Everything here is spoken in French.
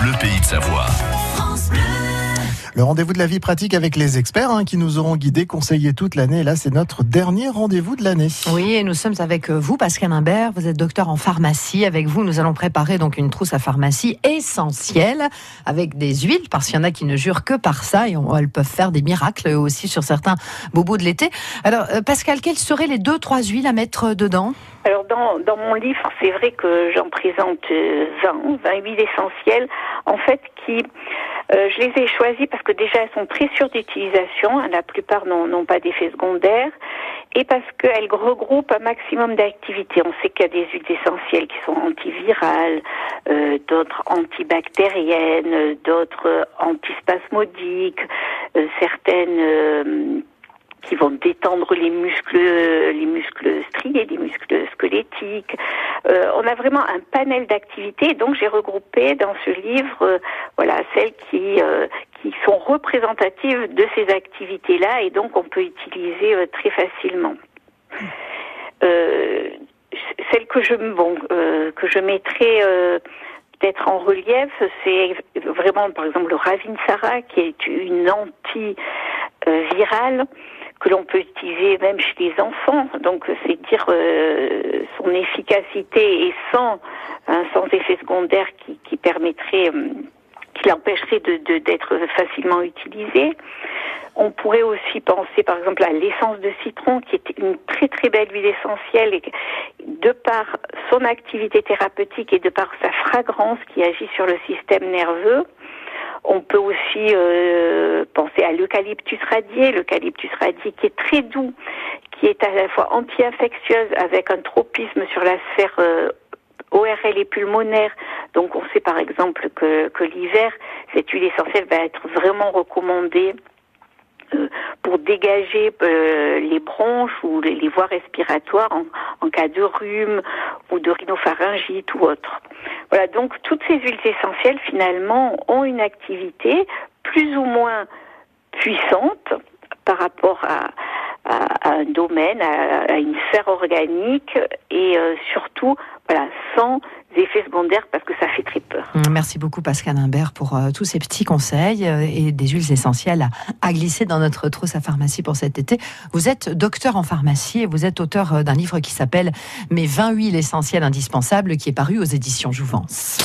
Bleu Pays de Savoie. Le rendez-vous de la vie pratique avec les experts hein, qui nous auront guidés, conseillés toute l'année. Et là, c'est notre dernier rendez-vous de l'année. Oui, et nous sommes avec vous, Pascal Imbert. Vous êtes docteur en pharmacie. Avec vous, nous allons préparer donc une trousse à pharmacie essentielle avec des huiles, parce qu'il y en a qui ne jurent que par ça et on, elles peuvent faire des miracles aussi sur certains bobos de l'été. Alors, euh, Pascal, quelles seraient les deux, trois huiles à mettre dedans? Alors dans, mon livre, c'est vrai que j'en présente 20, 20 huiles essentielles, en fait, qui euh, je les ai choisies parce que déjà elles sont très sûres d'utilisation, la plupart n'ont pas d'effet secondaire, et parce qu'elles regroupent un maximum d'activités. On sait qu'il y a des huiles essentielles qui sont antivirales, euh, d'autres antibactériennes, d'autres antispasmodiques, euh, certaines euh, qui vont détendre les muscles, les muscles striés, les muscles squelettiques. Euh, on a vraiment un panel d'activités. Donc j'ai regroupé dans ce livre, euh, voilà, celles qui euh, qui sont représentatives de ces activités-là et donc on peut utiliser très facilement. celle que je bon que je mettrai peut-être en relief, c'est vraiment par exemple le Ravinsara qui est une anti-virale que l'on peut utiliser même chez les enfants. Donc c'est dire euh, son efficacité et sans hein, sans effet secondaire qui, qui permettrait euh, qui l'empêcherait de, d'être facilement utilisé. On pourrait aussi penser par exemple à l'essence de citron qui est une très très belle huile essentielle et de par son activité thérapeutique et de par sa fragrance qui agit sur le système nerveux, on peut aussi euh, penser l'eucalyptus radié, l'eucalyptus radié qui est très doux, qui est à la fois anti-infectieuse avec un tropisme sur la sphère euh, ORL et pulmonaire. Donc on sait par exemple que, que l'hiver, cette huile essentielle va être vraiment recommandée euh, pour dégager euh, les bronches ou les, voies respiratoires en, cas de rhume ou de rhinopharyngite ou autre. Voilà, donc toutes ces huiles essentielles finalement ont une activité plus ou moins puissante par rapport à, un domaine, à, une sphère organique et euh, surtout voilà, sans effets secondaires parce que ça fait très peur. Merci beaucoup Pascal Imbert pour euh, tous ces petits conseils euh, et des huiles essentielles à, glisser dans notre trousse à pharmacie pour cet été. Vous êtes docteur en pharmacie et vous êtes auteur d'un livre qui s'appelle Mes 20 huiles essentielles indispensables qui est paru aux éditions Jouvence.